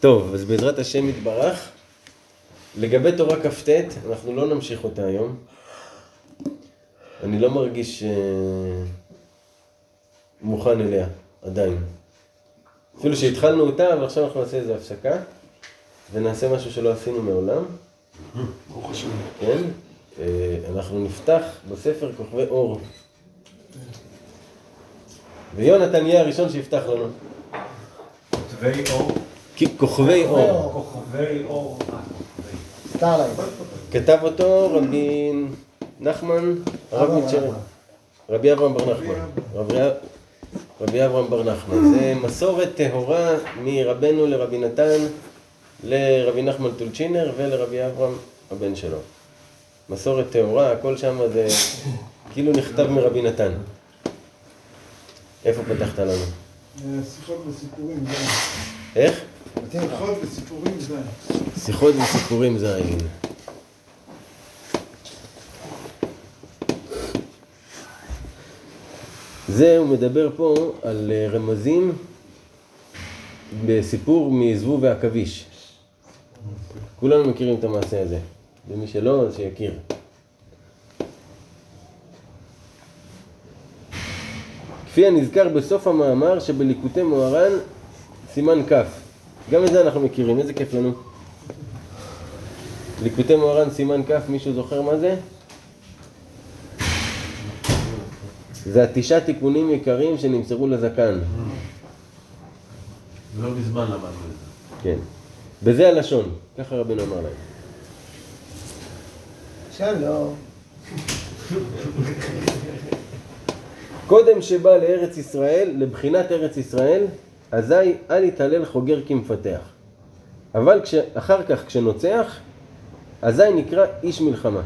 טוב, אז בעזרת השם יתברך, לגבי תורה כ"ט, אנחנו לא נמשיך אותה היום. אני לא מרגיש אה, מוכן אליה, עדיין. אפילו שהתחלנו אותה, אבל עכשיו אנחנו נעשה איזה הפסקה, ונעשה משהו שלא עשינו מעולם. ברוך השם. כן? אה, אנחנו נפתח בספר כוכבי אור. ויונתן יהיה הראשון שיפתח לנו. כותבי אור. כוכבי אור. כוכבי אור. starlight. כתב אותו רבי נחמן, הרב מצ'רן. רבי אברהם בר נחמן. רבי- אברהם בר נחמן. זה מסורת טהורה מרבנו לרבי נתן, לרבי נחמן טולצ'ינר ולרבי אברהם הבן שלו. מסורת טהורה, הכל שם זה כאילו נכתב מרבי נתן. איפה פתחת לנו? שיחות וסיפורים זה. איך? שיחות וסיפורים זה. שיחות וסיפורים זין. זה, הוא מדבר פה על אה, רמזים בסיפור מזבוב ועכביש. כולנו מכירים את המעשה הזה, ומי שלא, אז שיכיר. כפי הנזכר בסוף המאמר שבליקוטי מוהר"ן, סימן כ'. גם את זה אנחנו מכירים, איזה כיף לנו. ליקוטי מוהר"ן סימן כ', מישהו זוכר מה זה? זה התשעה תיקונים יקרים שנמסרו לזקן. לא מזמן למדנו את זה. כן. בזה הלשון, ככה רבנו אמר להם. שלום. קודם שבא לארץ ישראל, לבחינת ארץ ישראל, אזי אל יתהלל חוגר כמפתח. אבל כש, אחר כך כשנוצח, אזי נקרא איש מלחמה.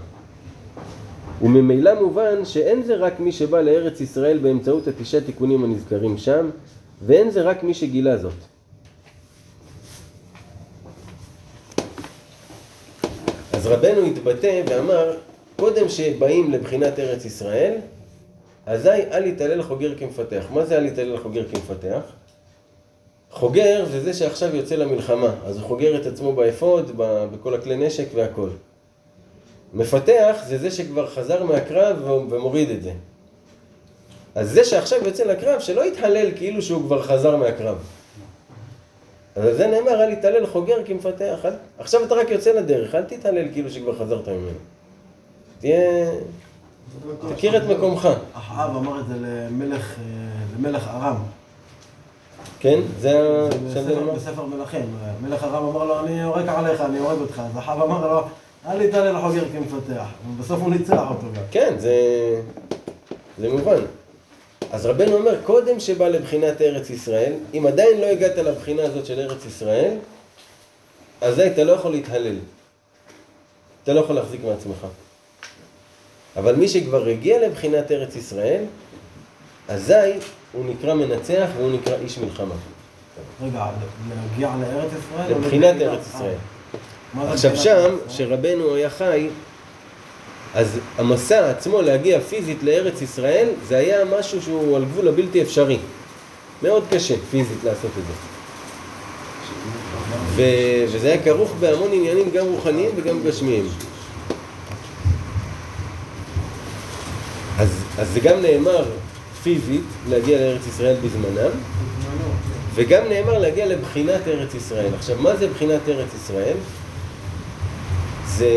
וממילא מובן שאין זה רק מי שבא לארץ ישראל באמצעות התשעה תיקונים הנזכרים שם, ואין זה רק מי שגילה זאת. אז רבנו התבטא ואמר, קודם שבאים לבחינת ארץ ישראל, אזי אל יתהלל חוגר כמפתח. מה זה אל יתהלל חוגר כמפתח? חוגר זה זה שעכשיו יוצא למלחמה, אז הוא חוגר את עצמו באפוד, בכל הכלי נשק והכל. מפתח זה זה שכבר חזר מהקרב ומוריד את זה. אז זה שעכשיו יוצא לקרב, שלא יתהלל כאילו שהוא כבר חזר מהקרב. אז על זה נאמר, אל יתהלל חוגר כמפתח. אל... עכשיו אתה רק יוצא לדרך, אל תתהלל כאילו שכבר חזרת ממנו. תהיה... תכיר את מקומך. אחאב אמר את זה למלך, אה, למלך ארם. כן? זה ה... זה זה בספר- מלכים. מלך ארם אמר לו, אני יורק עליך, אני הורג אותך. אז אחאב אמר לו, אל תתעלל חוגר כמפתח. ובסוף הוא ניצח אותו גם. כן, זה... זה מובן. אז רבנו אומר, קודם שבא לבחינת ארץ ישראל, אם עדיין לא הגעת לבחינה הזאת של ארץ ישראל, אזי אתה לא יכול להתהלל. אתה לא יכול להחזיק מעצמך. אבל מי שכבר הגיע לבחינת ארץ ישראל, אזי הוא נקרא מנצח והוא נקרא איש מלחמה. רגע, להגיע לארץ ישראל? לבחינת? ארץ ישראל. אה, עכשיו שם? כשרבנו היה חי, אז המסע עצמו להגיע פיזית לארץ ישראל, זה היה משהו שהוא על גבול הבלתי אפשרי. מאוד קשה פיזית לעשות את זה. ו... וזה היה כרוך בהמון עניינים גם רוחניים וגם גשמיים. אז, אז זה גם נאמר פיזית להגיע לארץ ישראל בזמנם, וגם נאמר להגיע לבחינת ארץ ישראל. עכשיו, מה זה בחינת ארץ ישראל? זה,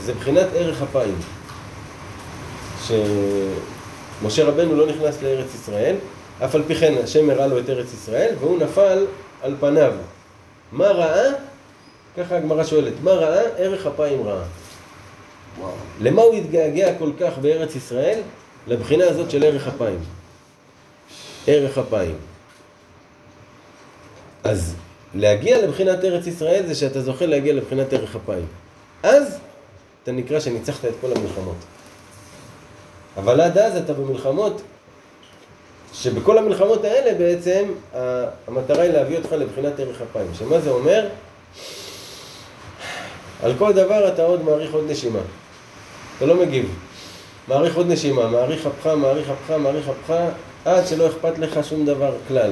זה בחינת ערך אפיים. שמשה רבנו לא נכנס לארץ ישראל, אף על פי כן השם הראה לו את ארץ ישראל, והוא נפל על פניו. מה ראה? ככה הגמרא שואלת, מה ראה? ערך אפיים ראה. למה הוא התגעגע כל כך בארץ ישראל? לבחינה הזאת של ערך אפיים. ערך אפיים. אז להגיע לבחינת ארץ ישראל זה שאתה זוכה להגיע לבחינת ערך אפיים. אז אתה נקרא שניצחת את כל המלחמות. אבל עד אז אתה במלחמות, שבכל המלחמות האלה בעצם המטרה היא להביא אותך לבחינת ערך אפיים. שמה זה אומר? על כל דבר אתה עוד מאריך עוד נשימה. אתה לא מגיב. מאריך עוד נשימה, מאריך אפך, מאריך אפך, מאריך אפך, עד שלא אכפת לך שום דבר כלל.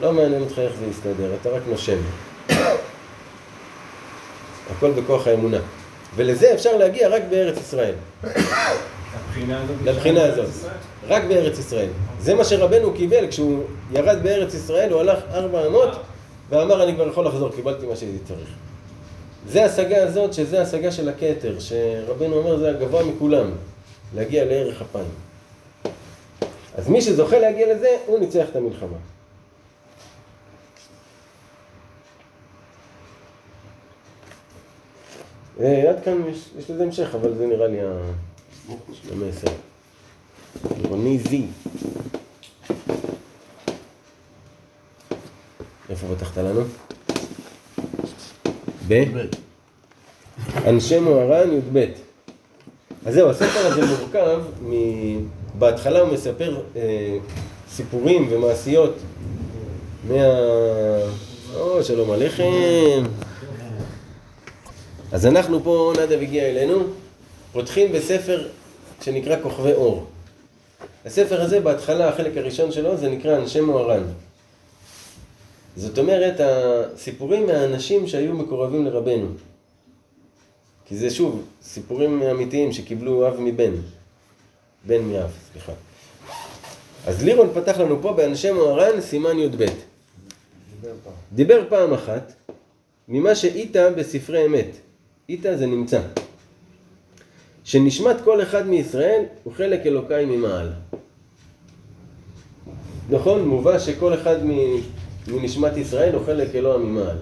לא מעניין אותך איך זה יסתדר, אתה רק נושם. הכל בכוח האמונה. ולזה אפשר להגיע רק בארץ ישראל. לבחינה הזאת. רק בארץ ישראל. זה מה שרבנו קיבל כשהוא ירד בארץ ישראל, הוא הלך ארבע אמות ואמר אני כבר יכול לחזור, קיבלתי מה שהייתי צריך. זה ההשגה הזאת, שזה ההשגה של הכתר, שרבנו אומר זה הגבוה מכולם, להגיע לערך אפיים. אז מי שזוכה להגיע לזה, הוא ניצח את המלחמה. אה, עד כאן יש, יש לזה המשך, אבל זה נראה לי המסר. רוני זי. איפה פתחת לנו? ב? אנשי מוהר"ן י"ב. אז זהו, הספר הזה מורכב מ... בהתחלה הוא מספר אה, סיפורים ומעשיות מה... או, שלום עליכם. אז אנחנו פה, נדב הגיע אלינו, פותחים בספר שנקרא כוכבי אור. הספר הזה, בהתחלה, החלק הראשון שלו, זה נקרא אנשי מוהר"ן. זאת אומרת, הסיפורים מהאנשים שהיו מקורבים לרבנו. כי זה שוב, סיפורים אמיתיים שקיבלו אב מבן. בן מאב, סליחה. אז לירון פתח לנו פה באנשי מוהר"ן סימן י"ב. דיבר פעם אחת ממה שאיתה בספרי אמת. איתה זה נמצא. שנשמת כל אחד מישראל הוא חלק אלוקאי ממעל. נכון? מובא שכל אחד מ- מנשמת ישראל הוא חלק אלוה ממעל.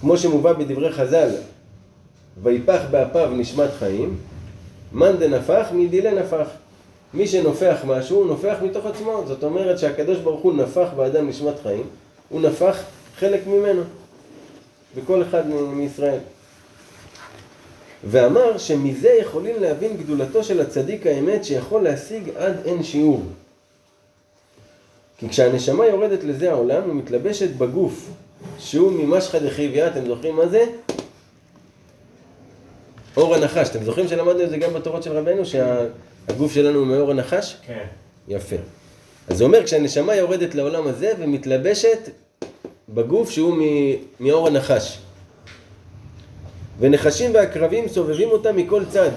כמו שמובא בדברי חז"ל, ויפח באפיו נשמת חיים, מאן דנפח מדילי נפח. מי שנופח משהו, הוא נופח מתוך עצמו. זאת אומרת שהקדוש ברוך הוא נפח באדם נשמת חיים, הוא נפח חלק ממנו, בכל אחד מישראל. ואמר שמזה יכולים להבין גדולתו של הצדיק האמת שיכול להשיג עד אין שיעור. כי כשהנשמה יורדת לזה העולם, היא מתלבשת בגוף, שהוא ממשחא דחיביא, אתם זוכרים מה זה? אור הנחש. אתם זוכרים שלמדנו את זה גם בתורות של רבנו, שהגוף שלנו הוא מאור הנחש? כן. יפה. אז זה אומר כשהנשמה יורדת לעולם הזה ומתלבשת בגוף שהוא מ- מאור הנחש. ונחשים ועקרבים סובבים אותה מכל צד,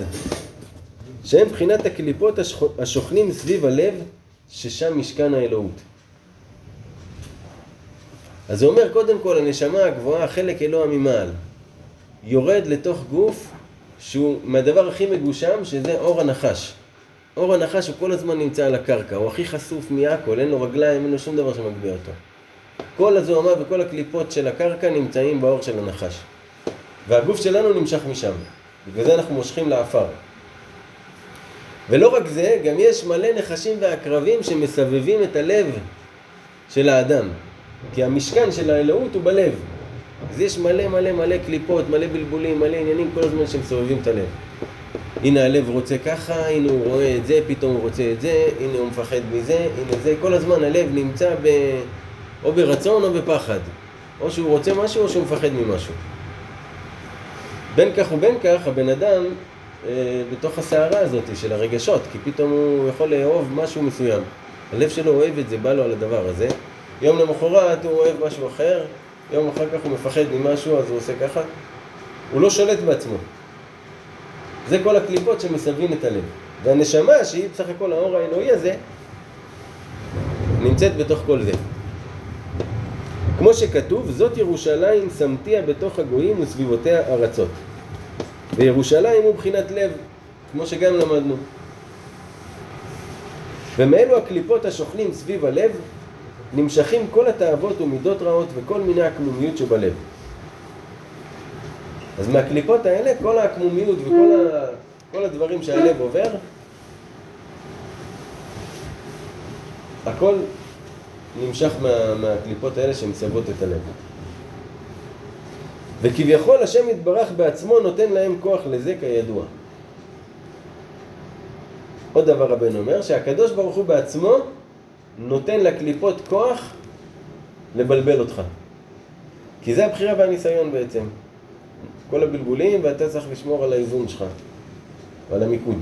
שהם בחינת הקליפות השוכנים סביב הלב, ששם משכן האלוהות. אז זה אומר קודם כל הנשמה הגבוהה, חלק אלוה ממעל, יורד לתוך גוף שהוא מהדבר הכי מגושם, שזה אור הנחש. אור הנחש הוא כל הזמן נמצא על הקרקע, הוא הכי חשוף מהכל, אין לו רגליים, אין לו שום דבר שמגביה אותו. כל הזוהמה וכל הקליפות של הקרקע נמצאים באור של הנחש. והגוף שלנו נמשך משם. בגלל זה אנחנו מושכים לעפר. ולא רק זה, גם יש מלא נחשים ועקרבים שמסבבים את הלב של האדם. כי המשכן של האלוהות הוא בלב. אז יש מלא מלא מלא קליפות, מלא בלבולים, מלא עניינים כל הזמן שמסובבים את הלב. הנה הלב רוצה ככה, הנה הוא רואה את זה, פתאום הוא רוצה את זה, הנה הוא מפחד מזה, הנה זה, כל הזמן הלב נמצא ב... או ברצון או בפחד. או שהוא רוצה משהו או שהוא מפחד ממשהו. בין כך ובין כך הבן אדם אה, בתוך הסערה הזאת של הרגשות, כי פתאום הוא יכול לאהוב משהו מסוים. הלב שלו אוהב את זה, בא לו על הדבר הזה. יום למחרת הוא אוהב משהו אחר, יום אחר כך הוא מפחד ממשהו אז הוא עושה ככה. הוא לא שולט בעצמו. זה כל הקליפות שמסבים את הלב. והנשמה, שהיא בסך הכל האור האלוהי הזה, נמצאת בתוך כל זה. כמו שכתוב, זאת ירושלים שמתיה בתוך הגויים וסביבותיה ארצות. וירושלים הוא בחינת לב, כמו שגם למדנו. ומאלו הקליפות השוכנים סביב הלב, נמשכים כל התאוות ומידות רעות וכל מיני הקמומיות שבלב. אז מהקליפות האלה, כל העקמומיות וכל ה... כל הדברים שהלב עובר, הכל נמשך מה, מהקליפות האלה שמסבות את הלב. וכביכול השם יתברך בעצמו נותן להם כוח לזה כידוע. עוד דבר רבנו אומר, שהקדוש ברוך הוא בעצמו נותן לקליפות כוח לבלבל אותך. כי זה הבחירה והניסיון בעצם. כל הבלבולים ואתה צריך לשמור על האיזון שלך ועל המיקוד.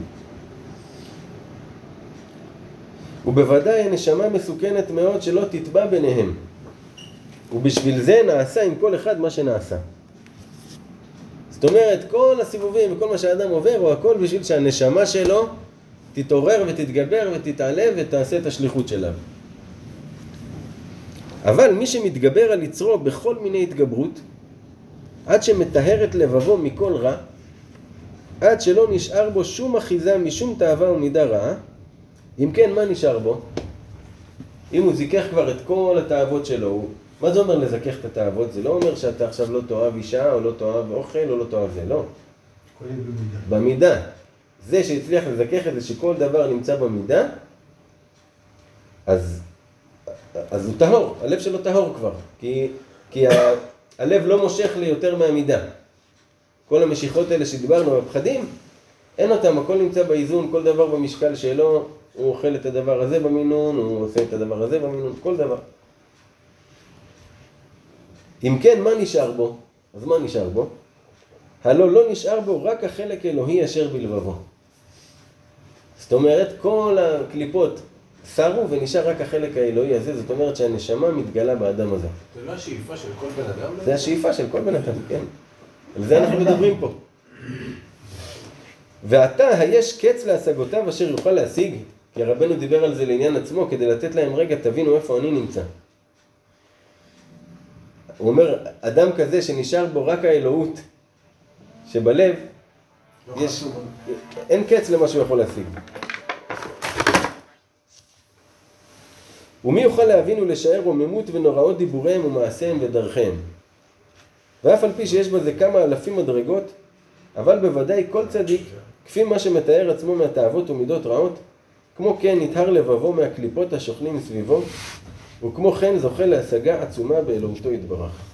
ובוודאי הנשמה מסוכנת מאוד שלא תטבע ביניהם. ובשביל זה נעשה עם כל אחד מה שנעשה. זאת אומרת, כל הסיבובים וכל מה שהאדם עובר הוא הכל בשביל שהנשמה שלו תתעורר ותתגבר ותתעלה ותעשה את השליחות שלה. אבל מי שמתגבר על יצרו בכל מיני התגברות, עד שמטהר את לבבו מכל רע, עד שלא נשאר בו שום אחיזה משום תאווה ומידה רעה, אם כן, מה נשאר בו? אם הוא זיכך כבר את כל התאוות שלו. מה זה אומר לזכך את התאוות? זה לא אומר שאתה עכשיו לא תאהב אישה, או לא תאהב אוכל, או לא תאהב זה, לא. במידה. זה שהצליח לזכך את זה שכל דבר נמצא במידה, אז, אז הוא טהור, הלב שלו טהור כבר. כי, כי ה, הלב לא מושך לי יותר מהמידה. כל המשיכות האלה שדיברנו, הפחדים, אין אותם, הכל נמצא באיזון, כל דבר במשקל שלו, הוא אוכל את הדבר הזה במינון, הוא עושה את הדבר הזה במינון, כל דבר. אם כן, מה נשאר בו? אז מה נשאר בו? הלא לא נשאר בו רק החלק אלוהי אשר בלבבו. זאת אומרת, כל הקליפות סרו ונשאר רק החלק האלוהי הזה, זאת אומרת שהנשמה מתגלה באדם הזה. זה לא השאיפה של כל בן אדם? זה השאיפה של כל בן אדם, כן. על זה אנחנו מדברים פה. ועתה היש קץ להשגותיו אשר יוכל להשיג? כי הרבנו דיבר על זה לעניין עצמו, כדי לתת להם רגע, תבינו איפה אני נמצא. הוא אומר, אדם כזה שנשאר בו רק האלוהות שבלב, יש, אין קץ למה שהוא יכול להשיג. ומי יוכל להבין ולשער רוממות ונוראות דיבוריהם ומעשיהם ודרכיהם? ואף על פי שיש בזה כמה אלפים מדרגות, אבל בוודאי כל צדיק, כפי מה שמתאר עצמו מהתאוות ומידות רעות, כמו כן נטהר לבבו מהקליפות השוכנים מסביבו, וכמו כן זוכה להשגה עצומה באלוהותו יתברך.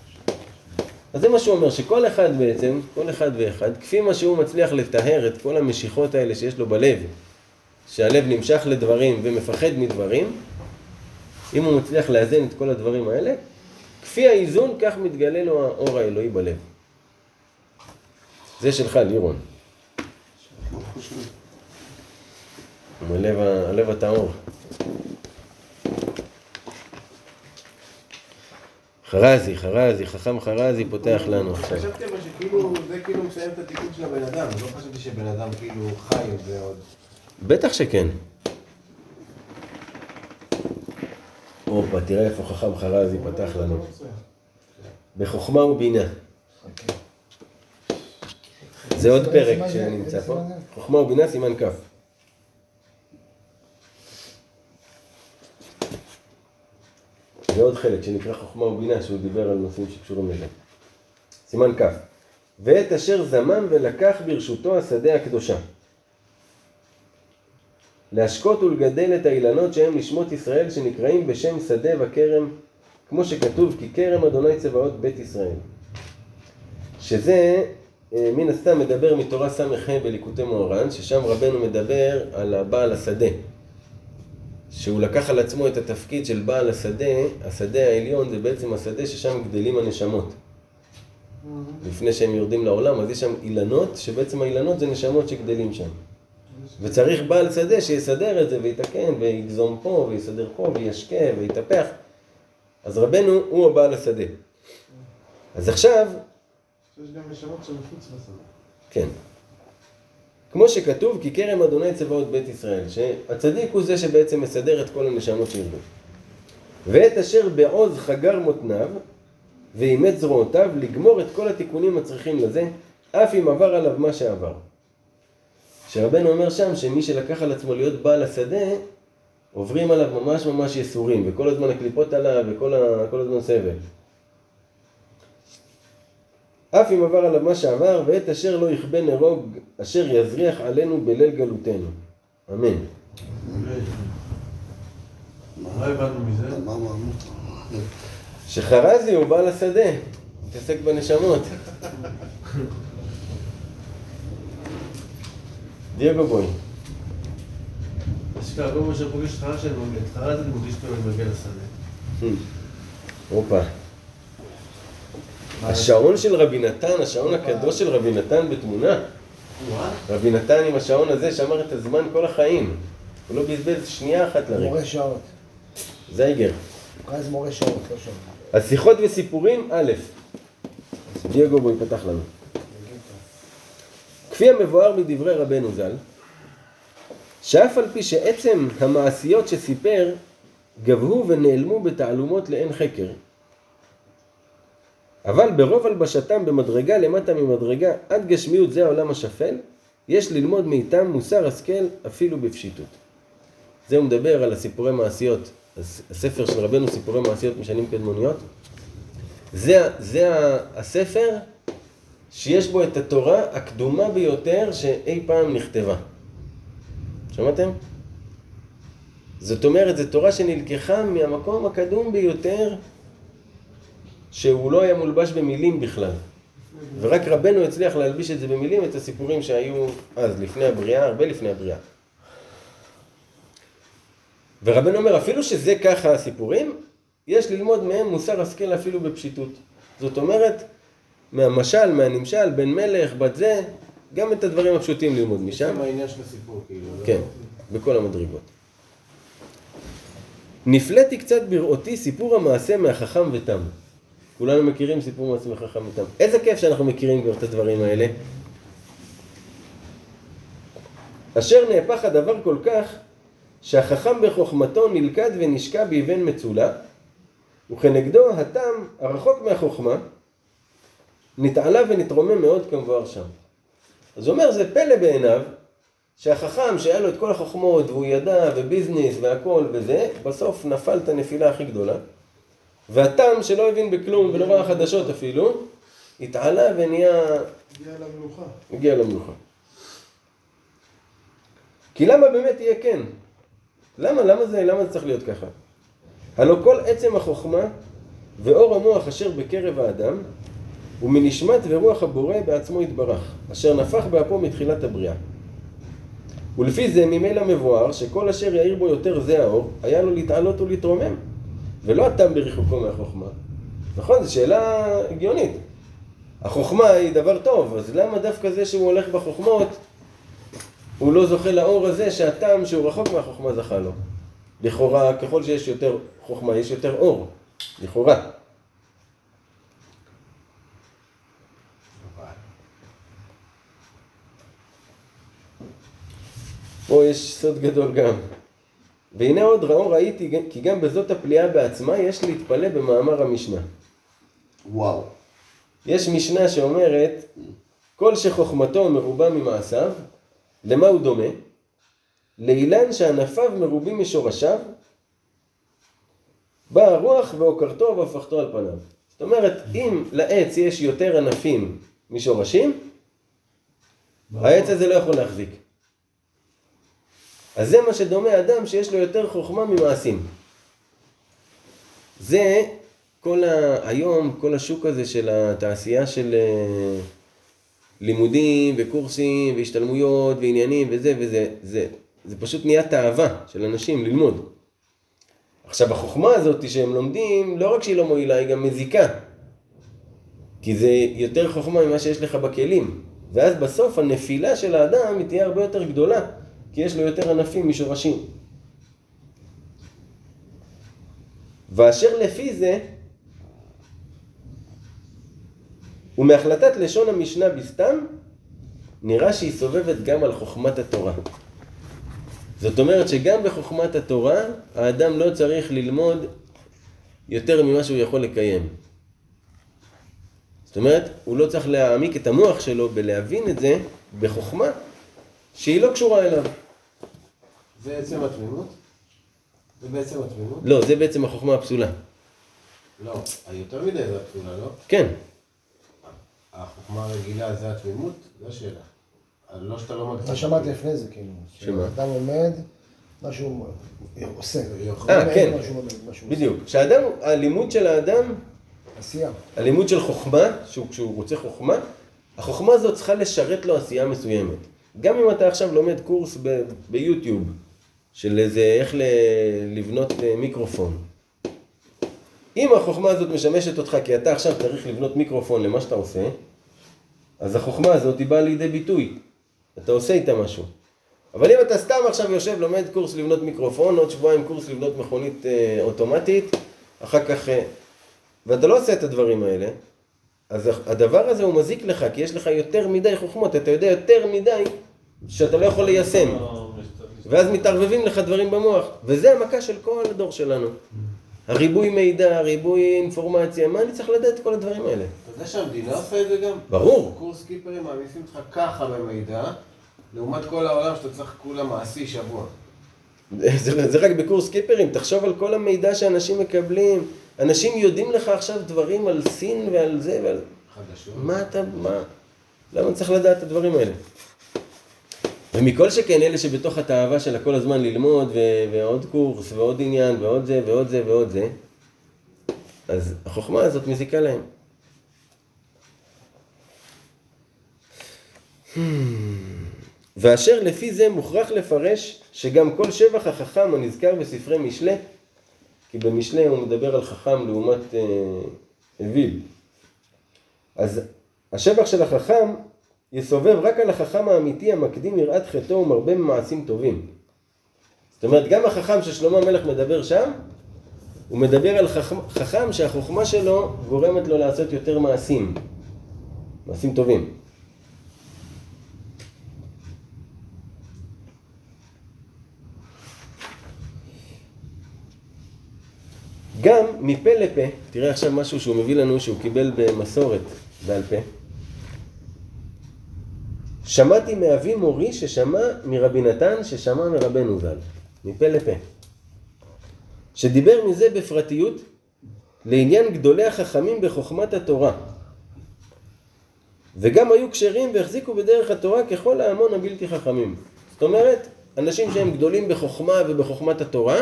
אז זה מה שהוא אומר, שכל אחד בעצם, כל אחד ואחד, כפי מה שהוא מצליח לטהר את כל המשיכות האלה שיש לו בלב, שהלב נמשך לדברים ומפחד מדברים, אם הוא מצליח לאזן את כל הדברים האלה, כפי האיזון, כך מתגלה לו האור האלוהי בלב. זה שלך, לירון. הלב הטהור. חרזי, חרזי, חכם חרזי פותח לנו עכשיו. חשבתי אבל שכאילו, זה כאילו מסיים את התיקון של הבן אדם, לא חשבתי שבן אדם כאילו חי עם זה עוד. בטח שכן. הופה, תראה איפה חכם חרזי פתח לנו. בחוכמה ובינה. זה עוד פרק? שנמצא פה. חוכמה ובינה, סימן כ'. עוד חלק שנקרא חוכמה ובינה, שהוא דיבר על נושאים שקשורים לזה. סימן כ'. ואת אשר זמם ולקח ברשותו השדה הקדושה. להשקות ולגדל את האילנות שהם נשמות ישראל שנקראים בשם שדה וכרם, כמו שכתוב כי כרם אדוני צבאות בית ישראל. שזה אה, מן הסתם מדבר מתורה ס"ח בליקוטי מוהר"ן, ששם רבנו מדבר על הבעל השדה. שהוא לקח על עצמו את התפקיד של בעל השדה, השדה העליון זה בעצם השדה ששם גדלים הנשמות. לפני שהם יורדים לעולם, אז יש שם אילנות, שבעצם האילנות זה נשמות שגדלים שם. וצריך בעל שדה שיסדר את זה ויתקן ויגזום פה ויסדר פה וישקה ויטפח. אז רבנו הוא הבעל השדה. אז עכשיו, שיש גם נשמות שמחוץ לשדה. כן. כמו שכתוב, כי כרם אדוני צבאות בית ישראל, שהצדיק הוא זה שבעצם מסדר את כל הנשמות שירדו. ואת אשר בעוז חגר מותניו, ואימץ זרועותיו, לגמור את כל התיקונים הצריכים לזה, אף אם עבר עליו מה שעבר. שרבנו אומר שם שמי שלקח על עצמו להיות בעל השדה, עוברים עליו ממש ממש יסורים, וכל הזמן הקליפות עליו, וכל ה... הזמן סבל. אף אם עבר עליו מה שעבר, ואת אשר לא יכבה נרוג, אשר יזריח עלינו בליל גלותנו. אמן. לא הבנו מזה. מה? שחרזי הוא בעל השדה, מתעסק בנשמות. דייגו בוי. אשכרה, כל מה שפוגש את חרש אני את חרש אני מרגיש כאילו אני מגיע לשדה. הופה. השעון של רבי נתן, השעון הקדוש של רבי נתן בתמונה. רבי נתן עם השעון הזה שמר את הזמן כל החיים. הוא לא בזבז שנייה אחת לריק. מורה שעות. זייגר. הוא לזה מורה שעות, לא שעות. אז שיחות וסיפורים, א', דייגו בו יפתח לנו. כפי המבואר בדברי רבנו ז"ל, שאף על פי שעצם המעשיות שסיפר גבהו ונעלמו בתעלומות לאין חקר, אבל ברוב הלבשתם במדרגה למטה ממדרגה עד גשמיות זה העולם השפל, יש ללמוד מאיתם מוסר השכל אפילו בפשיטות. זה הוא מדבר על הסיפורי מעשיות, הס- הספר של רבנו סיפורי מעשיות משנים קדמוניות. זה, זה הספר שיש בו את התורה הקדומה ביותר שאי פעם נכתבה. שמעתם? זאת אומרת, זו תורה שנלקחה מהמקום הקדום ביותר שהוא לא היה מולבש במילים בכלל. ורק רבנו הצליח להלביש את זה במילים, את הסיפורים שהיו אז, לפני הבריאה, הרבה לפני הבריאה. ורבנו אומר, אפילו שזה ככה הסיפורים, יש ללמוד מהם מוסר השכל אפילו בפשיטות. זאת אומרת, מהמשל, מהנמשל, בן מלך, בת זה, גם את הדברים הפשוטים ללמוד משם. שם העניין של הסיפור, כאילו. לא? כן, בכל המדרגות. נפלאתי קצת בראותי סיפור המעשה מהחכם ותם. כולנו מכירים סיפור מעשה מהחכם ותם. איזה כיף שאנחנו מכירים כבר את הדברים האלה. אשר נהפך הדבר כל כך, שהחכם בחוכמתו נלכד ונשקע באבן מצולה, וכנגדו התם הרחוק מהחוכמה, נתעלה ונתרומם מאוד כמבואר שם. אז הוא אומר, זה פלא בעיניו, שהחכם שהיה לו את כל החוכמות והוא ידע וביזנס והכל וזה, בסוף נפל את הנפילה הכי גדולה. והתם שלא הבין בכלום ולא ראה חדשות אפילו, התעלה ונהיה, הגיע למלוכה. הגיע למלוכה. כי למה באמת יהיה כן? למה, למה זה, למה זה צריך להיות ככה? הלא כל עצם החוכמה ואור המוח אשר בקרב האדם הוא מנשמת ורוח הבורא בעצמו יתברך, אשר נפח באפו מתחילת הבריאה. ולפי זה ממילא מבואר שכל אשר יאיר בו יותר זה האור, היה לו להתעלות ולהתרומם. ולא התם בריחוקו מהחוכמה. נכון, זו שאלה הגיונית. החוכמה היא דבר טוב, אז למה דווקא זה שהוא הולך בחוכמות, הוא לא זוכה לאור הזה שהתם שהוא רחוק מהחוכמה זכה לו? לכאורה, ככל שיש יותר חוכמה, יש יותר אור. לכאורה. פה יש סוד גדול גם. והנה עוד ראו ראיתי כי גם בזאת הפליאה בעצמה יש להתפלא במאמר המשנה. וואו. יש משנה שאומרת, כל שחוכמתו מרובה ממעשיו, למה הוא דומה? לאילן שענפיו מרובים משורשיו, באה הרוח ועוקרתו והפכתו על פניו. זאת אומרת, אם לעץ יש יותר ענפים משורשים, העץ הזה לא יכול להחזיק. אז זה מה שדומה אדם שיש לו יותר חוכמה ממעשים. זה כל ה... היום, כל השוק הזה של התעשייה של אה, לימודים וקורסים והשתלמויות ועניינים וזה וזה, זה, זה פשוט נהיה תאווה של אנשים ללמוד. עכשיו החוכמה הזאת שהם לומדים, לא רק שהיא לא מועילה, היא גם מזיקה. כי זה יותר חוכמה ממה שיש לך בכלים. ואז בסוף הנפילה של האדם היא תהיה הרבה יותר גדולה, כי יש לו יותר ענפים משורשים. ואשר לפי זה, ומהחלטת לשון המשנה בסתם, נראה שהיא סובבת גם על חוכמת התורה. זאת אומרת שגם בחוכמת התורה, האדם לא צריך ללמוד יותר ממה שהוא יכול לקיים. זאת אומרת, הוא לא צריך להעמיק את המוח שלו בלהבין את זה בחוכמה שהיא לא קשורה אליו. זה עצם התמימות? זה בעצם התמימות? לא, זה בעצם החוכמה הפסולה. לא, היותר מדי זה התפילה, לא? כן, החוכמה הרגילה זה התמימות? זו השאלה. לא שאתה לא מגדיר. מה שמעתי לפני זה, כאילו. שמה? שאדם עומד, משהו עושה. אה, כן. בדיוק. כשאדם, הלימוד של האדם. עשייה. הלימוד של חוכמה, שהוא, כשהוא רוצה חוכמה, החוכמה הזאת צריכה לשרת לו עשייה מסוימת. גם אם אתה עכשיו לומד קורס ב- ביוטיוב, של איזה איך ל- לבנות אה, מיקרופון. אם החוכמה הזאת משמשת אותך כי אתה עכשיו צריך לבנות מיקרופון למה שאתה עושה, אז החוכמה הזאת היא באה לידי ביטוי. אתה עושה איתה משהו. אבל אם אתה סתם עכשיו יושב, לומד קורס לבנות מיקרופון, עוד שבועיים קורס לבנות מכונית אה, אוטומטית, אחר כך... אה, ואתה לא עושה את הדברים האלה, אז הדבר הזה הוא מזיק לך, כי יש לך יותר מדי חוכמות, אתה יודע יותר מדי שאתה לא יכול ליישם. ואז מתערבבים לך דברים במוח, וזה המכה של כל הדור שלנו. הריבוי מידע, הריבוי אינפורמציה, מה אני צריך לדעת את כל הדברים האלה? אתה יודע שהמדינה עושה את זה גם? ברור. קורס קיפרים מעמיסים אותך ככה במידע, לעומת כל העולם שאתה צריך כולה מעשי שבוע. זה, זה רק בקורס קיפרים, תחשוב על כל המידע שאנשים מקבלים. אנשים יודעים לך עכשיו דברים על סין ועל זה ועל... חדשות. מה אתה, מה? למה צריך לדעת את הדברים האלה? ומכל שכן אלה שבתוך התאווה של הכל הזמן ללמוד ו- ועוד קורס ועוד עניין ועוד זה ועוד זה ועוד זה, אז החוכמה הזאת מזיקה להם. Hmm. ואשר לפי זה מוכרח לפרש שגם כל שבח החכם הנזכר בספרי משלי, כי במשלי הוא מדבר על חכם לעומת אה, אוויל. אז השבח של החכם יסובב רק על החכם האמיתי המקדים יראת חטאו ומרבה ממעשים טובים. זאת אומרת, גם החכם ששלמה המלך מדבר שם, הוא מדבר על חכם, חכם שהחוכמה שלו גורמת לו לעשות יותר מעשים, מעשים טובים. גם מפה לפה, תראה עכשיו משהו שהוא מביא לנו שהוא קיבל במסורת בעל פה. שמעתי מאבי מורי ששמע מרבי נתן ששמע מרבנו ז"ל, מפה לפה. שדיבר מזה בפרטיות לעניין גדולי החכמים בחוכמת התורה. וגם היו כשרים והחזיקו בדרך התורה ככל ההמון הבלתי חכמים. זאת אומרת, אנשים שהם גדולים בחוכמה ובחוכמת התורה,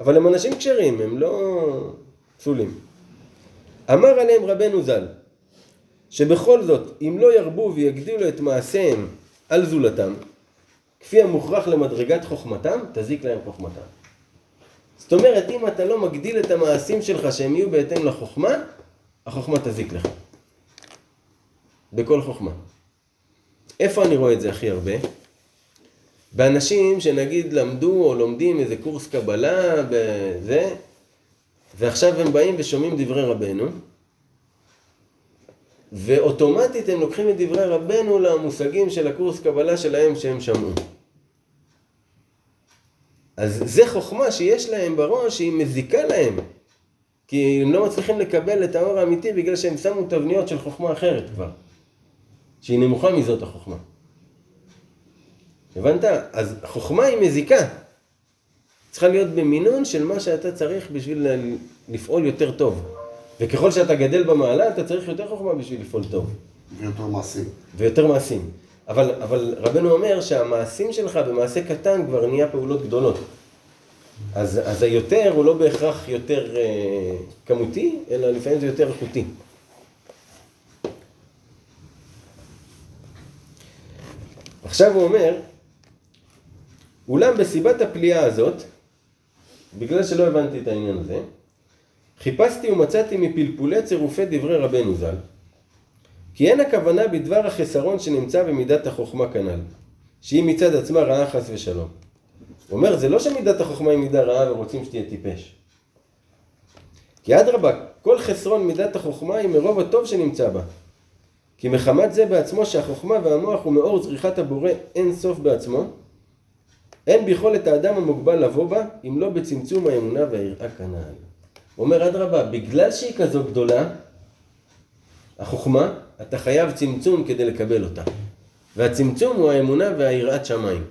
אבל הם אנשים כשרים, הם לא פסולים. אמר עליהם רבנו ז"ל, שבכל זאת, אם לא ירבו ויגדילו את מעשיהם על זולתם, כפי המוכרח למדרגת חוכמתם, תזיק להם חוכמתם. זאת אומרת, אם אתה לא מגדיל את המעשים שלך שהם יהיו בהתאם לחוכמה, החוכמה תזיק לך. בכל חוכמה. איפה אני רואה את זה הכי הרבה? באנשים שנגיד למדו או לומדים איזה קורס קבלה, בזה, ועכשיו הם באים ושומעים דברי רבנו, ואוטומטית הם לוקחים את דברי רבנו למושגים של הקורס קבלה שלהם שהם שמעו. אז זה חוכמה שיש להם בראש שהיא מזיקה להם. כי הם לא מצליחים לקבל את האור האמיתי בגלל שהם שמו תבניות של חוכמה אחרת כבר. שהיא נמוכה מזאת החוכמה. הבנת? אז חוכמה היא מזיקה. צריכה להיות במינון של מה שאתה צריך בשביל לפעול יותר טוב. וככל שאתה גדל במעלה, אתה צריך יותר חוכמה בשביל לפעול טוב. ויותר מעשים. ויותר מעשים. אבל, אבל רבנו אומר שהמעשים שלך במעשה קטן כבר נהיה פעולות גדולות. אז, אז היותר הוא לא בהכרח יותר אה, כמותי, אלא לפעמים זה יותר איכותי. עכשיו הוא אומר, אולם בסיבת הפליאה הזאת, בגלל שלא הבנתי את העניין הזה, חיפשתי ומצאתי מפלפולי צירופי דברי רבנו ז"ל, כי אין הכוונה בדבר החסרון שנמצא במידת החוכמה כנ"ל, שהיא מצד עצמה רעה חס ושלום. הוא אומר, זה לא שמידת החוכמה היא מידה רעה ורוצים שתהיה טיפש. כי אדרבה, כל חסרון מידת החוכמה היא מרוב הטוב שנמצא בה. כי מחמת זה בעצמו שהחוכמה והמוח הוא מאור זריחת הבורא אין סוף בעצמו, אין ביכולת האדם המוגבל לבוא בה, אם לא בצמצום האמונה והיראה כנ"ל. הוא אומר, אדרבה, בגלל שהיא כזו גדולה, החוכמה, אתה חייב צמצום כדי לקבל אותה. והצמצום הוא האמונה והיראת שמיים.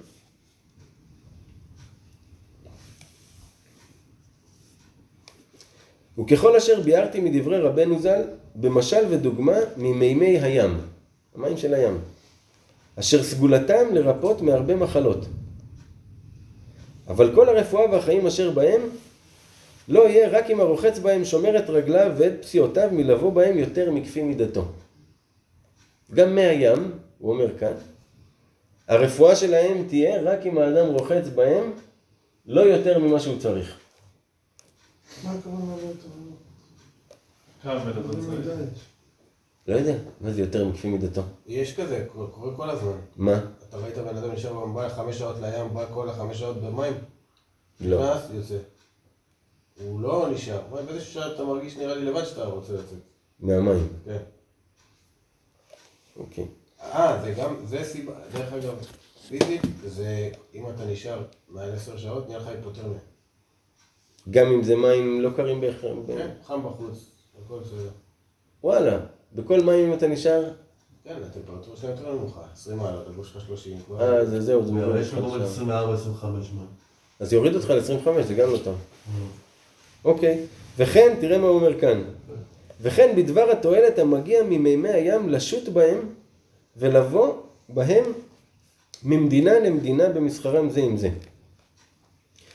וככל אשר ביארתי מדברי רבנו ז"ל, במשל ודוגמה ממימי הים, המים של הים, אשר סגולתם לרפות מהרבה מחלות. אבל כל הרפואה והחיים אשר בהם, לא יהיה רק אם הרוחץ בהם שומר את רגליו ואת פסיעותיו מלבוא בהם יותר מכפי מידתו. גם מי הים, הוא אומר כאן, הרפואה שלהם תהיה רק אם האדם רוחץ בהם לא יותר ממה שהוא צריך. מה הכוונה לא לא? יודע. מה זה יותר מכפי מידתו? יש כזה, קורה קורה כל הזמן. מה? אתה ראית בן אדם יושב בא חמש שעות לים, בא כל החמש שעות במים? לא. נכנס, יוצא. הוא לא נשאר. באיזשהו שעה אתה מרגיש נראה לי לבד שאתה רוצה לצאת. מהמים. כן. אוקיי. אה, זה גם, זה סיבה, דרך אגב, פיזית, זה אם אתה נשאר מעל עשר שעות, נהיה לך היפותרמיה. גם אם זה מים לא קרים בהכרח. כן, חם בחוץ, הכל בסדר. וואלה, בכל מים אם אתה נשאר, כן, הטמפרטורה שלהם יותר נמוכה, 20 מעלות, הגוש שלך 30 כבר. אה, זה זהו, זה מוריד יש אותך לשם. 24-25 מה. אז יוריד אותך ל-25, זה גם לא טוב. אוקיי, וכן, תראה מה הוא אומר כאן. וכן בדבר התועלת המגיע ממימי הים לשוט בהם ולבוא בהם ממדינה למדינה במסחרם זה עם זה.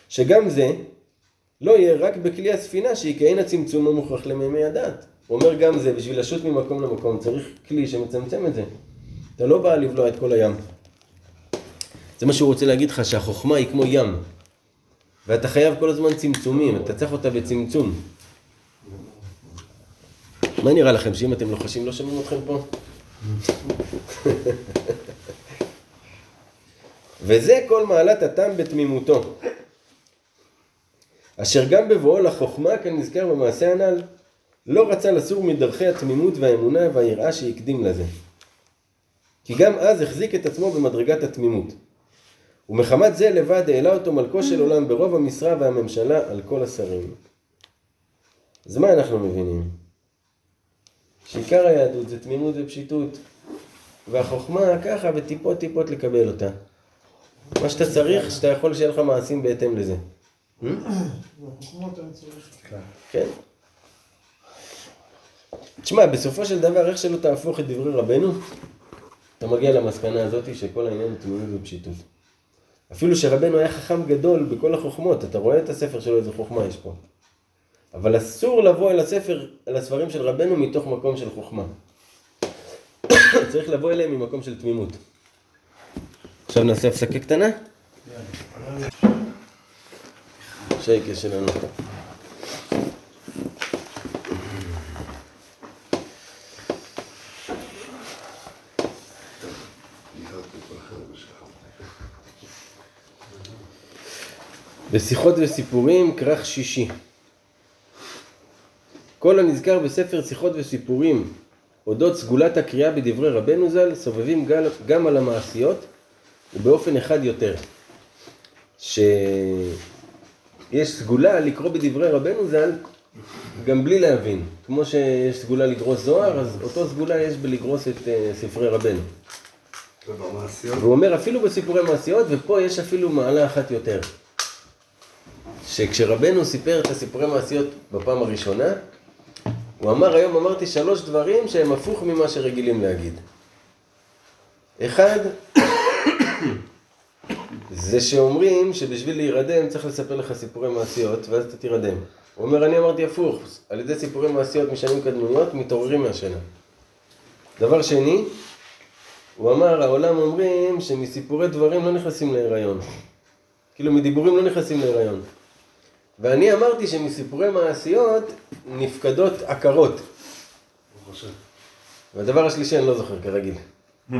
שגם זה לא יהיה רק בכלי הספינה שיקהן הצמצום המוכרח למימי הדת. הוא אומר גם זה, בשביל לשוט ממקום למקום צריך כלי שמצמצם את זה. אתה לא בא לבלוע את כל הים. זה מה שהוא רוצה להגיד לך, שהחוכמה היא כמו ים. ואתה חייב כל הזמן צמצומים, אתה צריך אותה בצמצום. מה נראה לכם, שאם אתם לוחשים לא שומעים אתכם פה? וזה כל מעלת התם בתמימותו. אשר גם בבואו לחוכמה, כנזכר במעשה הנ"ל, לא רצה לסור מדרכי התמימות והאמונה והיראה שהקדים לזה. כי גם אז החזיק את עצמו במדרגת התמימות. ומחמת זה לבד העלה אותו מלכו של עולם ברוב המשרה והממשלה על כל השרים. אז מה אנחנו מבינים? שעיקר היהדות זה תמימות ופשיטות, והחוכמה ככה בטיפות טיפות לקבל אותה. מה שאתה צריך, שאתה יכול שיהיה לך מעשים בהתאם לזה. כן. תשמע, בסופו של דבר, איך שלא תהפוך את דברי רבנו, אתה מגיע למסקנה הזאת שכל העניין הוא תמימות ופשיטות. אפילו שרבנו היה חכם גדול בכל החוכמות, אתה רואה את הספר שלו, איזה חוכמה יש פה. אבל אסור לבוא אל הספר, אל הספרים של רבנו מתוך מקום של חוכמה. צריך לבוא אליהם ממקום של תמימות. עכשיו נעשה הפסקה קטנה? שייקה שלנו. בשיחות וסיפורים, כרך שישי. כל הנזכר בספר שיחות וסיפורים אודות סגולת הקריאה בדברי רבנו ז"ל, סובבים גם על המעשיות ובאופן אחד יותר. שיש סגולה לקרוא בדברי רבנו ז"ל גם בלי להבין. כמו שיש סגולה לגרוס זוהר, אז אותו סגולה יש בלגרוס את אה, ספרי רבנו. ובמעשיות? והוא אומר אפילו בסיפורי מעשיות, ופה יש אפילו מעלה אחת יותר. שכשרבנו סיפר את הסיפורי מעשיות בפעם הראשונה, הוא אמר היום אמרתי שלוש דברים שהם הפוך ממה שרגילים להגיד. אחד, זה שאומרים שבשביל להירדם צריך לספר לך סיפורי מעשיות ואז אתה תירדם. הוא אומר אני אמרתי הפוך, על ידי סיפורי מעשיות משנים קדמוניות מתעוררים מהשינה. דבר שני, הוא אמר, העולם אומרים שמסיפורי דברים לא נכנסים להיריון. כאילו מדיבורים לא נכנסים להיריון. ואני אמרתי שמסיפורי מעשיות נפקדות עקרות. והדבר השלישי אני לא זוכר כרגיל.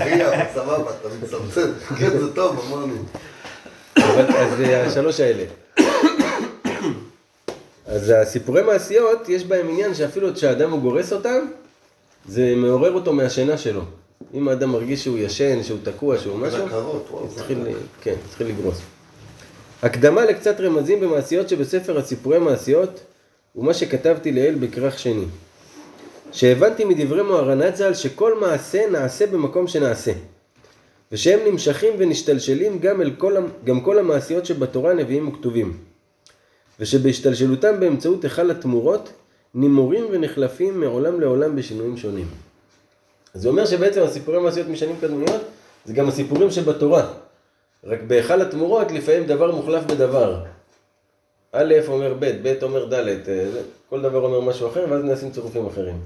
תגיע, סבבה, אתה מצמצם. כן, זה טוב, אמרנו. אז זה השלוש האלה. אז הסיפורי מעשיות, יש בהם עניין שאפילו כשהאדם הוא גורס אותם, זה מעורר אותו מהשינה שלו. אם האדם מרגיש שהוא ישן, שהוא תקוע, שהוא משהו, זה התחיל, כן, התחיל לגרוס. הקדמה לקצת רמזים במעשיות שבספר הסיפורי מעשיות, ומה שכתבתי לעיל בכרך שני. שהבנתי מדברי מוהר"ן ז"ל שכל מעשה נעשה במקום שנעשה. ושהם נמשכים ונשתלשלים גם, אל כל, גם כל המעשיות שבתורה נביאים וכתובים. ושבהשתלשלותם באמצעות היכל התמורות, נימורים ונחלפים מעולם לעולם בשינויים שונים. זה אומר שבעצם הסיפורי מעשיות משנים קדמוניות זה גם הסיפורים שבתורה. רק בהיכל התמורות לפעמים דבר מוחלף בדבר. א' אומר ב', ב' אומר ד', אה, כל דבר אומר משהו אחר ואז נעשים צירופים אחרים.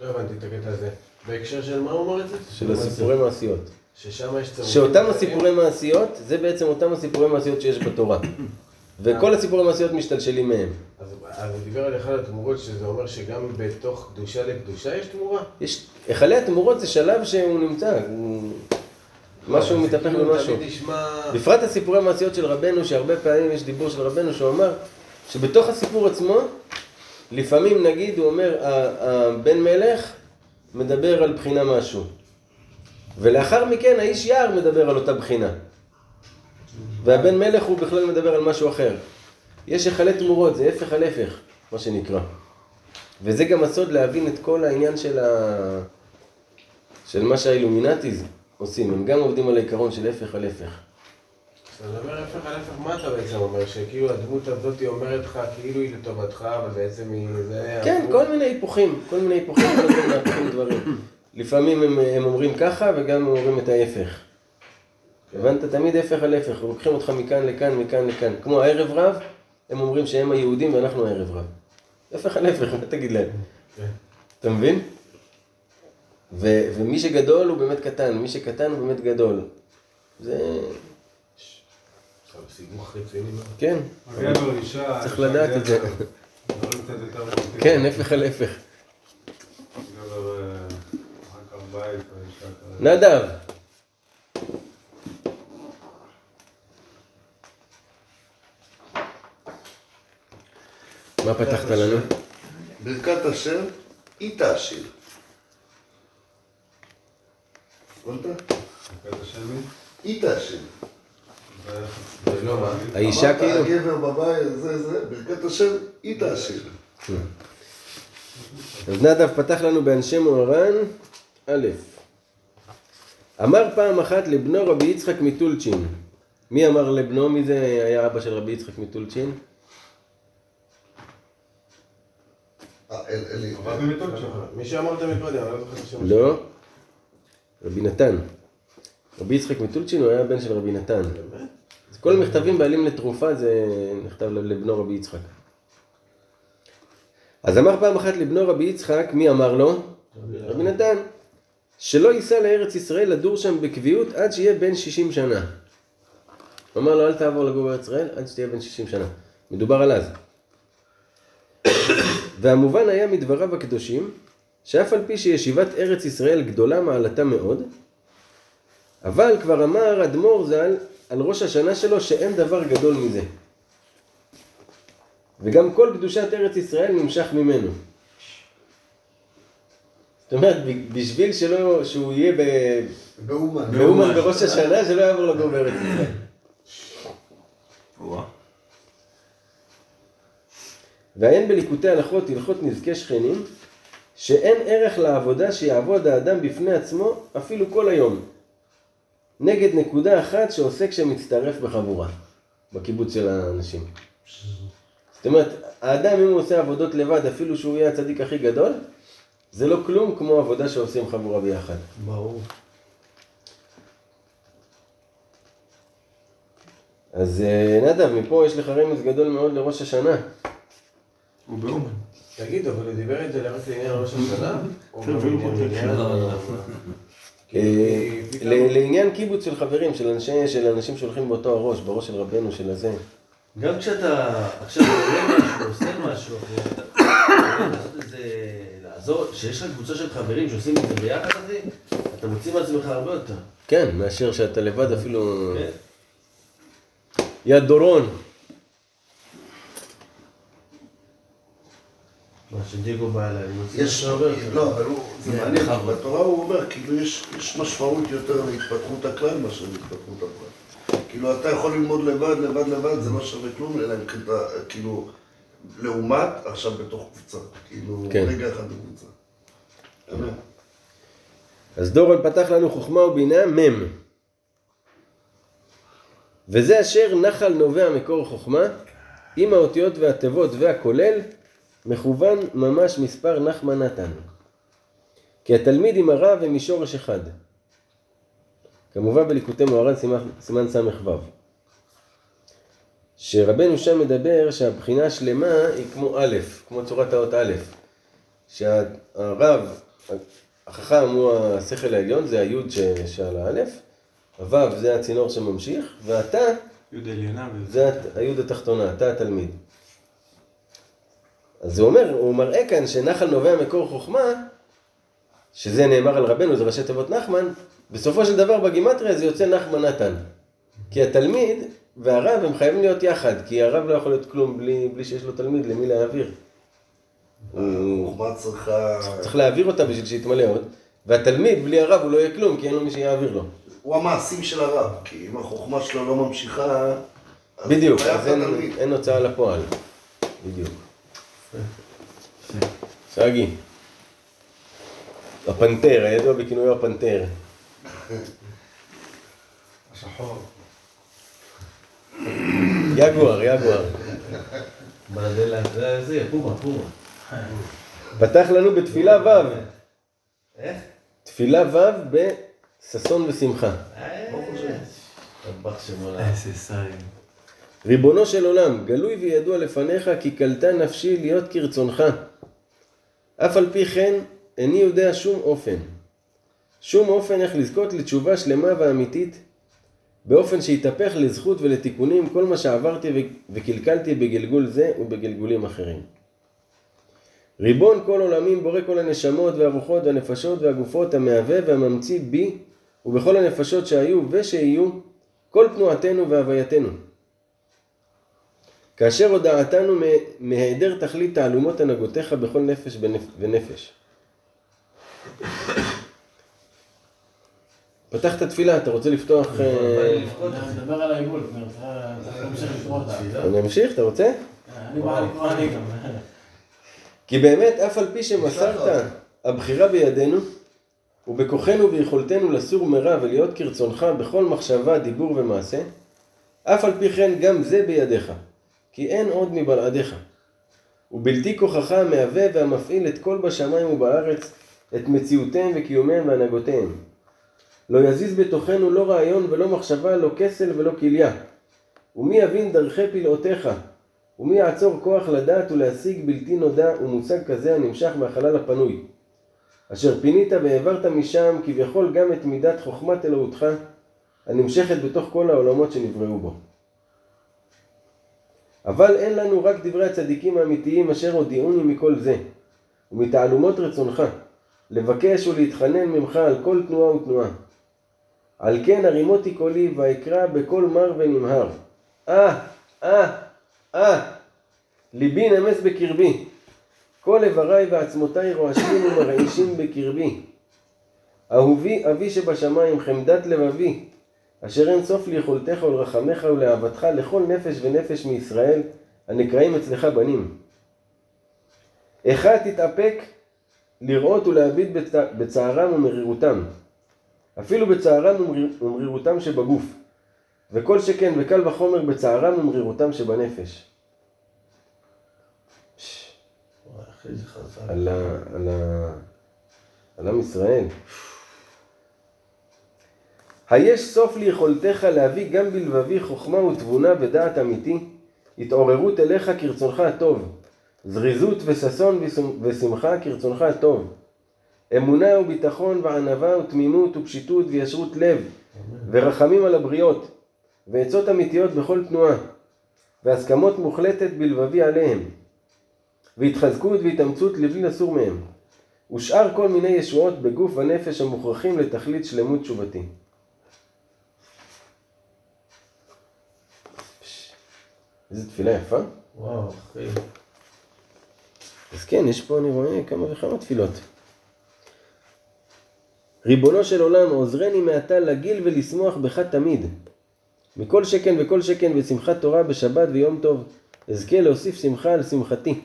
לא הבנתי את הקטע הזה. בהקשר של מה הוא אמר את זה? של הסיפורי מעשיות. ששם יש צירופים. שאותם הסיפורי מעשיות, זה בעצם אותם הסיפורי מעשיות שיש בתורה. וכל הסיפור המעשיות משתלשלים מהם. אז אז הוא דיבר על אחד התמורות, שזה אומר שגם בתוך קדושה לקדושה יש תמורה? יש, היכלי התמורות זה שלב שהוא נמצא, הוא... משהו זה מתהפך במשהו. בפרט הסיפורי המעשיות של רבנו, שהרבה פעמים יש דיבור של רבנו שהוא אמר שבתוך הסיפור עצמו, לפעמים נגיד הוא אומר, הבן מלך מדבר על בחינה משהו, ולאחר מכן האיש יער מדבר על אותה בחינה, והבן מלך הוא בכלל מדבר על משהו אחר. יש היכלי תמורות, זה הפך על הפך, מה שנקרא. וזה גם הסוד להבין את כל העניין של, ה... של מה שהאילומינטיז עושים, הם גם עובדים על העיקרון של הפך על הפך. אני אומר הפך על הפך, מה אתה בעצם אומר? שכאילו הדמות הזאת אומרת לך כאילו היא לטובתך, אבל בעצם היא... כן? כל מיני היפוכים, כל מיני היפוכים, כל הזמן מהפכים דברים. לפעמים הם, הם אומרים ככה וגם הם אומרים את ההפך. הבנת? תמיד הפך על הפך, לוקחים אותך מכאן לכאן, מכאן לכאן. כמו הערב רב, הם אומרים שהם היהודים ואנחנו הערב רב. הפך על הפך, מה תגיד להם? כן. אתה מבין? ו, ומי שגדול הוא באמת קטן, ומי שקטן הוא באמת גדול. זה... כן. צריך לדעת את זה. כן, הפך על הפך. אה, בית, ואישה כזה. נדב. מה פתחת לנו? ברכת השם, היא תעשיר. הבנת? היא מה? האישה אמרת, כאילו? הגבר בבית, זה, זה, ברכת השם, היא תעשיר. אז נדב פתח לנו באנשי מוהר"ן, א', אמר פעם אחת לבנו רבי יצחק מטולצ'ין. מי אמר לבנו? מי זה היה אבא של רבי יצחק מטולצ'ין? אה. מי שאמרת מקודם, אני לא זוכר את השם. לא. רבי נתן. רבי יצחק מטולצ'ין הוא היה בן של רבי נתן. אז כל המכתבים בעלים לתרופה זה נכתב לבנו רבי יצחק. אז אמר פעם אחת לבנו רבי יצחק, מי אמר לו? רבי נתן. שלא ייסע לארץ ישראל לדור שם בקביעות עד שיהיה בן 60 שנה. הוא אמר לו אל תעבור לגור בארץ ישראל עד שתהיה בן 60 שנה. מדובר על אז. והמובן היה מדבריו הקדושים, שאף על פי שישיבת ארץ ישראל גדולה מעלתה מאוד, אבל כבר אמר אדמו"ר ז"ל על ראש השנה שלו שאין דבר גדול מזה. וגם כל קדושת ארץ ישראל נמשך ממנו. זאת אומרת, בשביל שלא, שהוא יהיה ב- באומן. באומן בראש השנה, שלא יעבור לגור בארץ ישראל. ועיין בליקוטי הלכות הלכות נזקי שכנים, שאין ערך לעבודה שיעבוד האדם בפני עצמו אפילו כל היום. נגד נקודה אחת שעושה כשמצטרף בחבורה, בקיבוץ של האנשים. זאת אומרת, האדם אם הוא עושה עבודות לבד, אפילו שהוא יהיה הצדיק הכי גדול, זה לא כלום כמו עבודה שעושים חבורה ביחד. ברור. אז אה, נדב, מפה יש לך רמז גדול מאוד לראש השנה. הוא באומן. תגיד, אבל הוא דיבר את זה רק לעניין ראש השנה? לעניין... אה, לעניין קיבוץ של חברים, של אנשי, של אנשים שהולכים באותו הראש, בראש של רבנו, של הזה. גם כשאתה עכשיו עולה משהו, עושה משהו, לעזור, שיש לך קבוצה של חברים שעושים את זה ביחד, אתה מוציא מעצמך הרבה יותר. כן, מאשר שאתה לבד אפילו... כן. יד דורון. מה שדיקו בא אליי, אני הרבה יותר. לא, אבל הוא, זה מעניין, כי בתורה הוא אומר, כאילו יש, יש משמעות יותר להתפתחות הכלל מאשר להתפתחות הפרט. כאילו אתה יכול ללמוד לבד, לבד, לבד, זה לא שווה כלום, אלא אם כן אתה, כאילו, לעומת עכשיו בתוך קבוצה. כאילו, כן. רגע אחד בקבוצה. אז דורון פתח לנו חוכמה ובינה מ' וזה אשר נחל נובע מקור חוכמה, עם האותיות והתיבות והכולל, מכוון ממש מספר נחמן נתן. כי התלמיד עם הרב הם משורש אחד. כמובן בליקוטי מוהר"ן סימן- ס"ו. שרבנו שם מדבר שהבחינה השלמה היא כמו א', כמו צורת האות א', שהרב, החכם הוא השכל העליון, זה היוד שעל האלף, הוו זה הצינור שממשיך, ואתה י' עליונה. זה היוד התחתונה, אתה התלמיד. אז הוא אומר, הוא מראה כאן שנחל נובע מקור חוכמה, שזה נאמר על רבנו, זה ראשי תיבות נחמן, בסופו של דבר בגימטריה זה יוצא נחמן נתן. כי התלמיד והרב הם חייבים להיות יחד, כי הרב לא יכול להיות כלום בלי, בלי שיש לו תלמיד למי להעביר. החוכמה צריכה... צריך להעביר אותה בשביל שיתמלא עוד, והתלמיד בלי הרב הוא לא יהיה כלום, כי אין לו מי שיעביר לו. הוא המעשים של הרב, כי אם החוכמה שלו לא ממשיכה... בדיוק, אז אין. אין הוצאה לפועל. בדיוק. שגי. הפנתר, הידוע בכינויו הפנתר. השחור. יגואר, יגואר. זה, זה, פומה, פומה. פתח לנו בתפילה ו', איך? תפילה ו' בששון ושמחה. טבח שמונה. איזה סיים. ריבונו של עולם, גלוי וידוע לפניך כי קלטה נפשי להיות כרצונך. אף על פי כן, איני יודע שום אופן. שום אופן איך לזכות לתשובה שלמה ואמיתית, באופן שיתהפך לזכות ולתיקונים כל מה שעברתי וקלקלתי בגלגול זה ובגלגולים אחרים. ריבון כל עולמים, בורא כל הנשמות והרוחות והנפשות והגופות, המהווה והממציא בי ובכל הנפשות שהיו ושיהיו, כל תנועתנו והווייתנו. כאשר הודעתנו מהיעדר תכלית תעלומות הנהגותיך בכל נפש ונפש. פתח את התפילה, אתה רוצה לפתוח... אה, נדבר על העיגול, אני לקרוא אותה. אני אמשיך, אתה רוצה? אני בא לקרוא אני גם. כי באמת, אף על פי שמסרת הבחירה בידינו, ובכוחנו ויכולתנו לסור מרע ולהיות כרצונך בכל מחשבה, דיבור ומעשה, אף על פי כן גם זה בידיך, כי אין עוד מבלעדיך. ובלתי כוחך המהווה והמפעיל את כל בשמיים ובארץ, את מציאותיהם וקיומיהם והנהגותיהם. לא יזיז בתוכנו לא רעיון ולא מחשבה, לא כסל ולא כליה. ומי יבין דרכי פלאותיך? ומי יעצור כוח לדעת ולהשיג בלתי נודע ומושג כזה הנמשך מהחלל הפנוי? אשר פינית והעברת משם כביכול גם את מידת חוכמת אלוהותך הנמשכת בתוך כל העולמות שנבראו בו. אבל אין לנו רק דברי הצדיקים האמיתיים אשר הודיעוני מכל זה, ומתעלומות רצונך, לבקש ולהתחנן ממך על כל תנועה ותנועה. על כן הרימותי קולי ואקרא בקול מר ונמהר. אה, אה, אה, ליבי נמס בקרבי. כל איבריי ועצמותיי רועשים ומרעישים בקרבי. אהובי אבי שבשמיים חמדת לבבי, אשר אין סוף ליכולתך ולרחמך ולאהבתך לכל נפש ונפש מישראל, הנקראים אצלך בנים. איכה תתאפק לראות ולהביט בצ- בצערם ומרירותם, אפילו בצערם ומריר- ומרירותם שבגוף, וכל שכן וקל וחומר בצערם ומרירותם שבנפש. ה, ה, על עם ישראל. היש סוף ליכולתך להביא גם בלבבי חוכמה ותבונה ודעת אמיתי, התעוררות אליך כרצונך הטוב, זריזות וששון ושמ- ושמחה כרצונך הטוב, אמונה וביטחון וענווה ותמימות ופשיטות וישרות לב, ורחמים על הבריות, ועצות אמיתיות בכל תנועה, והסכמות מוחלטת בלבבי עליהם, והתחזקות והתאמצות לבלי לסור מהם, ושאר כל מיני ישועות בגוף ונפש המוכרחים לתכלית שלמות תשובתי. איזה תפילה יפה. וואו, אחי. אז כן, יש פה, אני רואה, כמה וכמה תפילות. ריבונו של עולם, עוזרני מעתה לגיל ולשמוח בך תמיד. מכל שכן וכל שכן בשמחת תורה בשבת ויום טוב, אזכה להוסיף שמחה על שמחתי.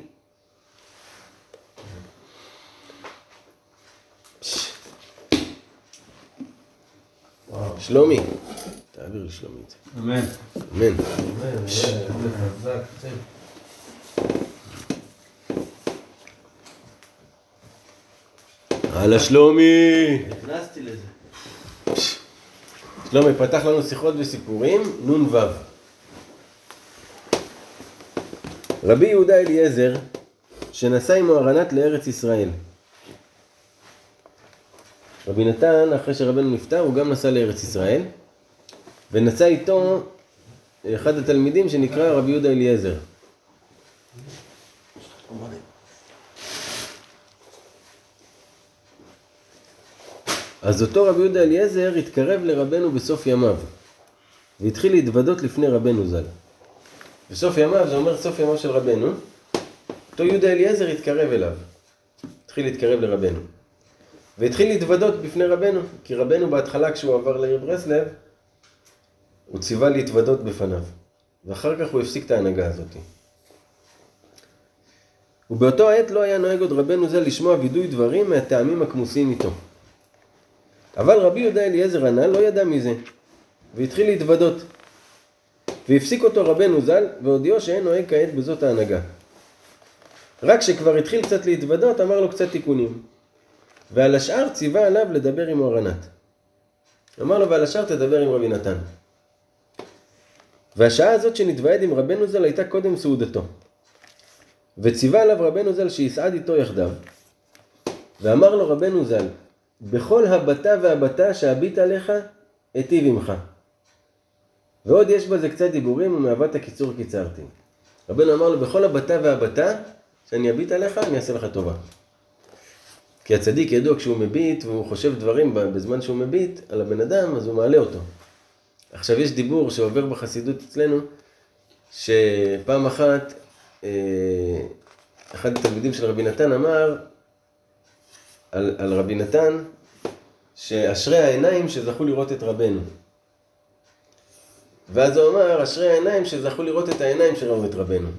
שלומי, תעביר לשלומי את זה. אמן. אמן. הלאה שלומי! נכנסתי לזה. שלומי פתח לנו שיחות וסיפורים, נ"ו. רבי יהודה אליעזר, שנסע עם מוהרנת לארץ ישראל. רבי נתן, אחרי שרבנו נפטר, הוא גם נסע לארץ ישראל, ונסע איתו אחד התלמידים שנקרא רבי יהודה אליעזר. אז אותו רבי יהודה אליעזר התקרב לרבנו בסוף ימיו, והתחיל להתוודות לפני רבנו ז"ל. בסוף ימיו, זה אומר סוף ימיו של רבנו, אותו יהודה אליעזר התקרב אליו, התחיל להתקרב לרבנו. והתחיל להתוודות בפני רבנו, כי רבנו בהתחלה כשהוא עבר לעיר ברסלב, הוא ציווה להתוודות בפניו, ואחר כך הוא הפסיק את ההנהגה הזאת. ובאותו העת לא היה נוהג עוד רבנו זה לשמוע וידוי דברים מהטעמים הכמוסים איתו. אבל רבי יהודה אליעזר הנ"ל לא ידע מזה, והתחיל להתוודות. והפסיק אותו רבנו ז"ל, והודיעו שאין נוהג כעת בזאת ההנהגה. רק כשכבר התחיל קצת להתוודות, אמר לו קצת תיקונים. ועל השאר ציווה עליו לדבר עם אורנת. אמר לו, ועל השאר תדבר עם רבי נתן. והשעה הזאת שנתוועד עם רבנו ז"ל הייתה קודם סעודתו. וציווה עליו רבנו ז"ל שיסעד איתו יחדיו. ואמר לו רבנו ז"ל, בכל הבטה והבטה שאביט עליך, אטיב עמך. ועוד יש בזה קצת דיבורים, ומאהבת הקיצור קיצרתי. רבנו אמר לו, בכל הבטה והבטה, שאני אביט עליך, אני אעשה לך טובה. כי הצדיק ידוע כשהוא מביט, והוא חושב דברים בזמן שהוא מביט על הבן אדם, אז הוא מעלה אותו. עכשיו יש דיבור שעובר בחסידות אצלנו, שפעם אחת, אה, אחד התלמידים של רבי נתן אמר על, על רבי נתן, שאשרי העיניים שזכו לראות את רבנו. ואז הוא אמר, אשרי העיניים שזכו לראות את העיניים שראו את רבנו.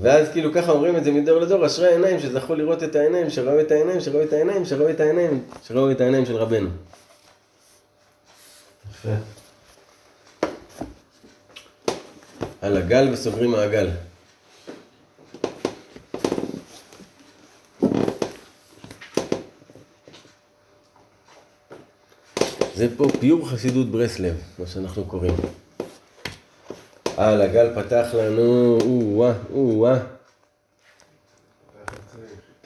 ואז כאילו ככה אומרים את זה מדור לדור, אשרי העיניים שזכו לראות את העיניים, שראו את העיניים, שראו את העיניים, שראו את העיניים, שראו את העיניים של רבנו. יפה. על הגל וסוגרים מעגל. זה פה פיור חסידות ברסלב, מה שאנחנו קוראים. על הגל פתח לנו, או-אה, או-אה.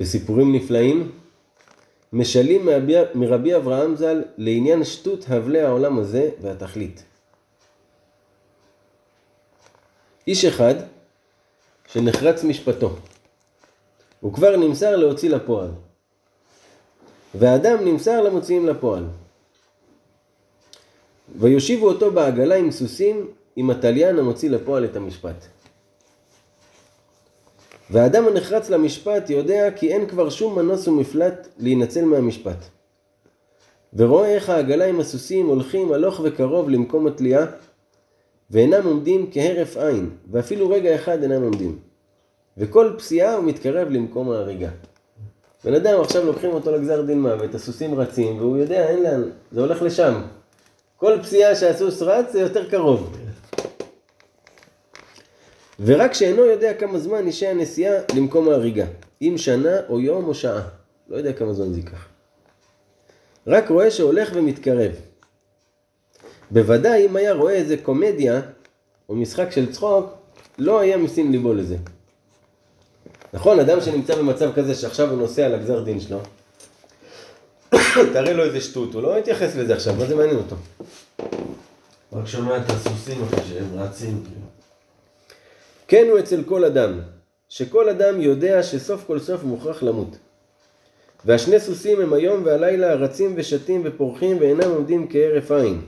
וסיפורים נפלאים. משלים מרבי, מרבי אברהם ז"ל לעניין שטות הבלי העולם הזה והתכלית. איש אחד שנחרץ משפטו, הוא כבר נמסר להוציא לפועל, והאדם נמסר למוציאים לפועל. ויושיבו אותו בעגלה עם סוסים, עם התליין המוציא לפועל את המשפט. והאדם הנחרץ למשפט יודע כי אין כבר שום מנוס ומפלט להינצל מהמשפט. ורואה איך העגלה עם הסוסים הולכים הלוך וקרוב למקום התלייה, ואינם עומדים כהרף עין, ואפילו רגע אחד אינם עומדים. וכל פסיעה הוא מתקרב למקום ההריגה. בן אדם עכשיו לוקחים אותו לגזר דין מוות, הסוסים רצים, והוא יודע, אין לאן, זה הולך לשם. כל פסיעה שהסוס רץ זה יותר קרוב. ורק שאינו יודע כמה זמן ישהה הנסיעה למקום ההריגה, אם שנה או יום או שעה, לא יודע כמה זמן זה ייקח. רק רואה שהולך ומתקרב. בוודאי אם היה רואה איזה קומדיה או משחק של צחוק, לא היה משים ליבו לזה. נכון, אדם שנמצא במצב כזה שעכשיו הוא נוסע לגזר דין שלו, תראה לו איזה שטות, הוא לא יתייחס לזה עכשיו, מה זה מעניין אותו? רק שומע את הסוסים אחרי שהם רצים. כן הוא אצל כל אדם, שכל אדם יודע שסוף כל סוף מוכרח למות. והשני סוסים הם היום והלילה רצים ושתים ופורחים ואינם עומדים כהרף עין.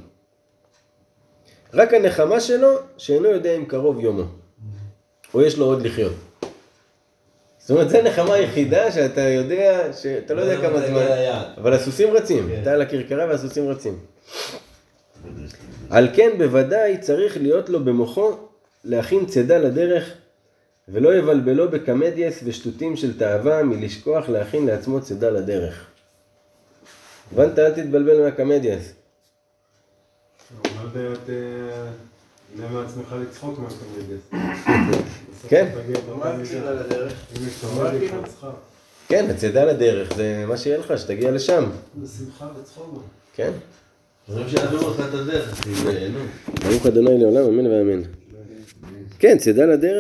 רק הנחמה שלו שאינו יודע אם קרוב יומו, או יש לו עוד לחיות. זאת אומרת, זו הנחמה היחידה שאתה יודע, שאתה לא יודע כמה מתי זמן, היעד. אבל הסוסים רצים, כן. אתה על הכרכרה והסוסים רצים. על כן בוודאי צריך להיות לו במוחו להכין צידה לדרך ולא יבלבלו בקמדיאס ושטותים של תאווה מלשכוח להכין לעצמו צידה לדרך. הבנת? אל תתבלבל מהקמדיאס. לצחוק מהקומדיה. כן. כן, הצידה לדרך זה מה שיהיה לך, שתגיע לשם. בשמחה וצחוק. כן. ברוך אדוני לעולם, אמן ואמן. כן, צידה לדרך